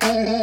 Hey.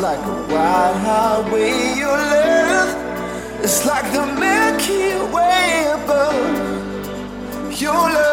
like a wild highway you live. It's like the Milky Way above. You love.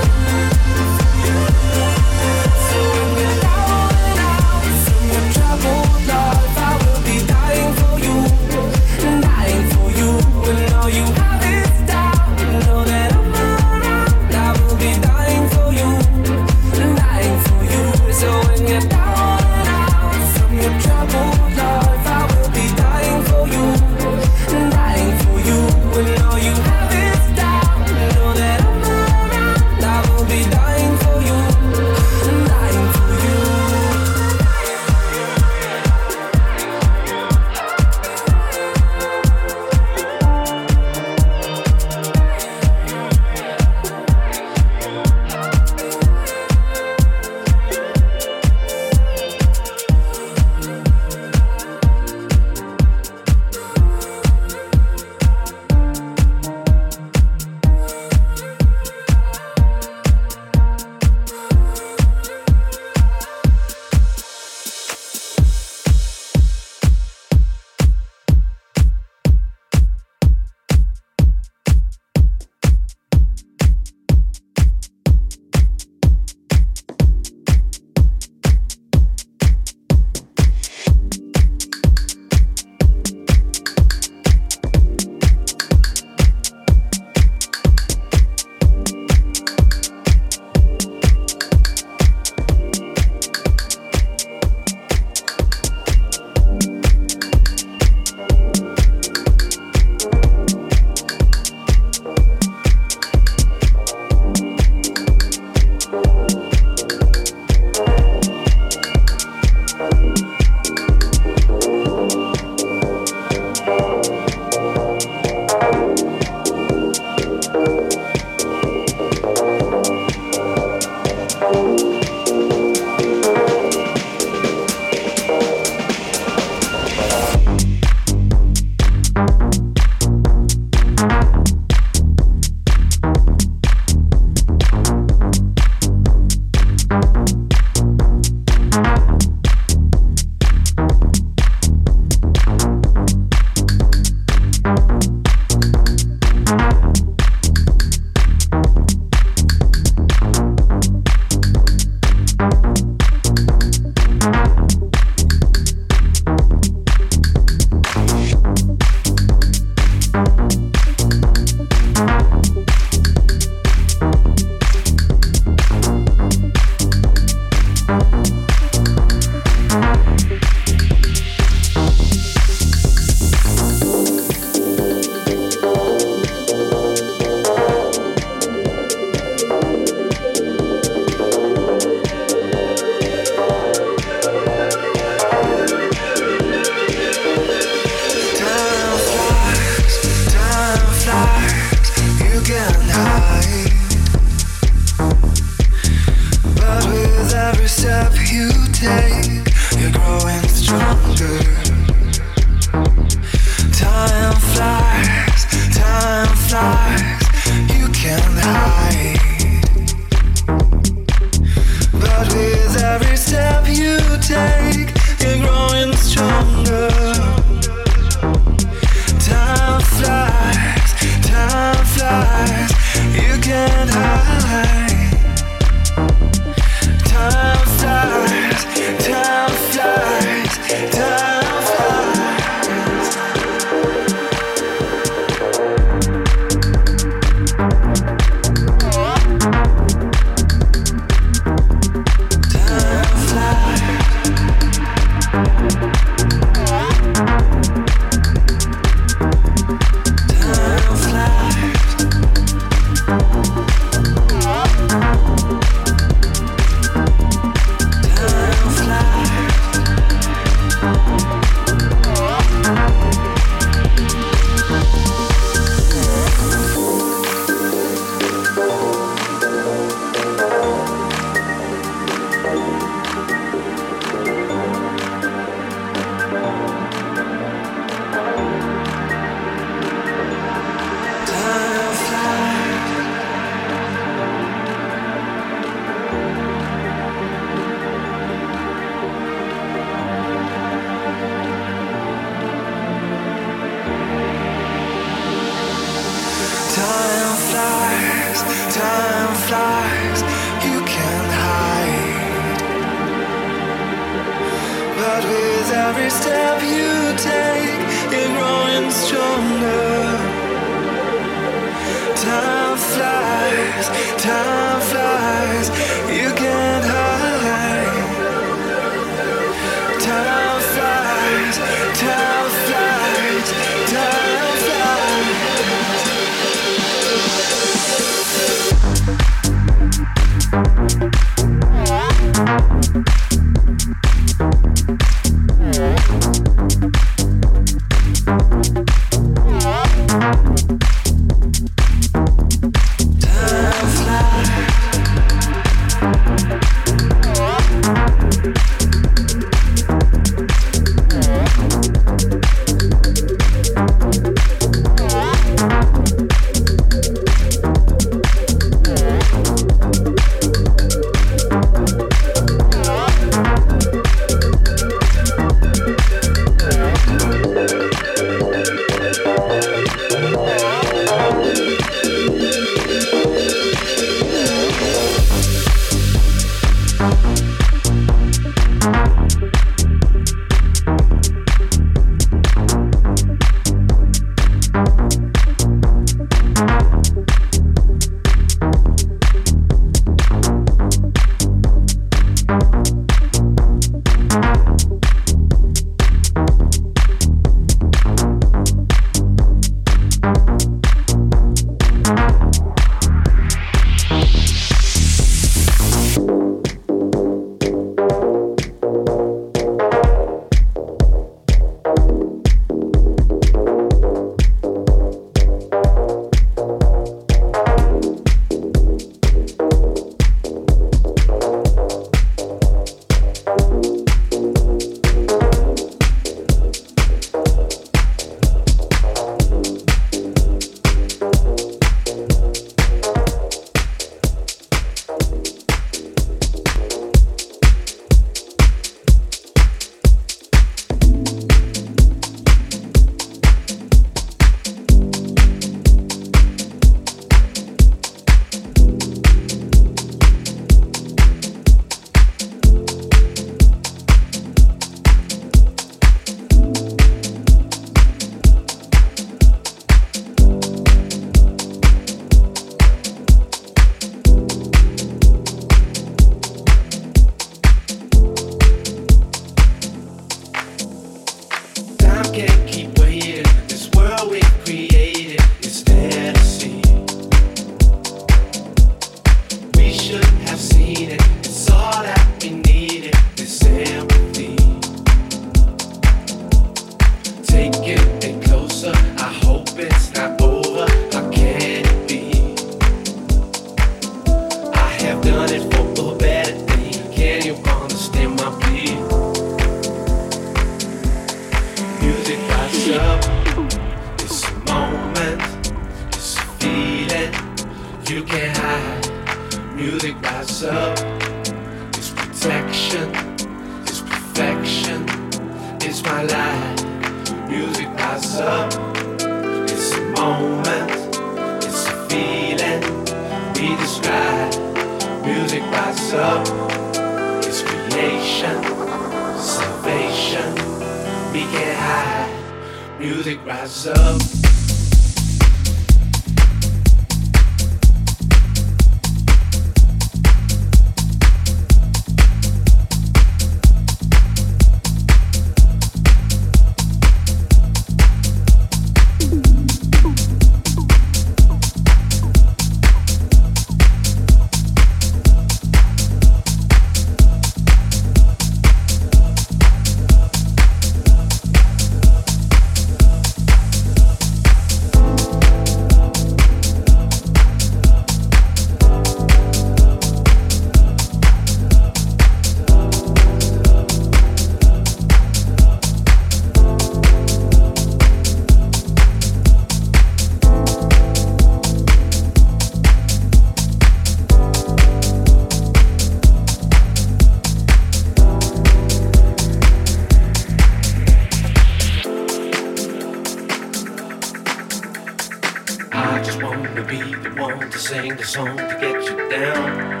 song to get you down.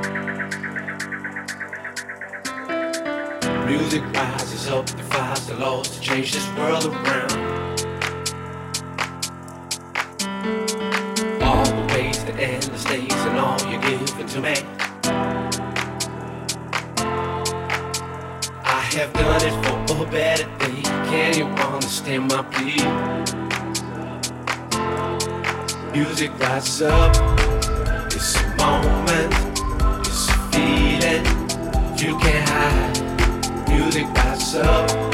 Music rises up, defies the laws to change this world around. All the ways, the endless days, and all you're giving to me. I have done it for a better day. Can you understand my plea? Music rises up moment. It's a feeling you can't hide. Music by itself.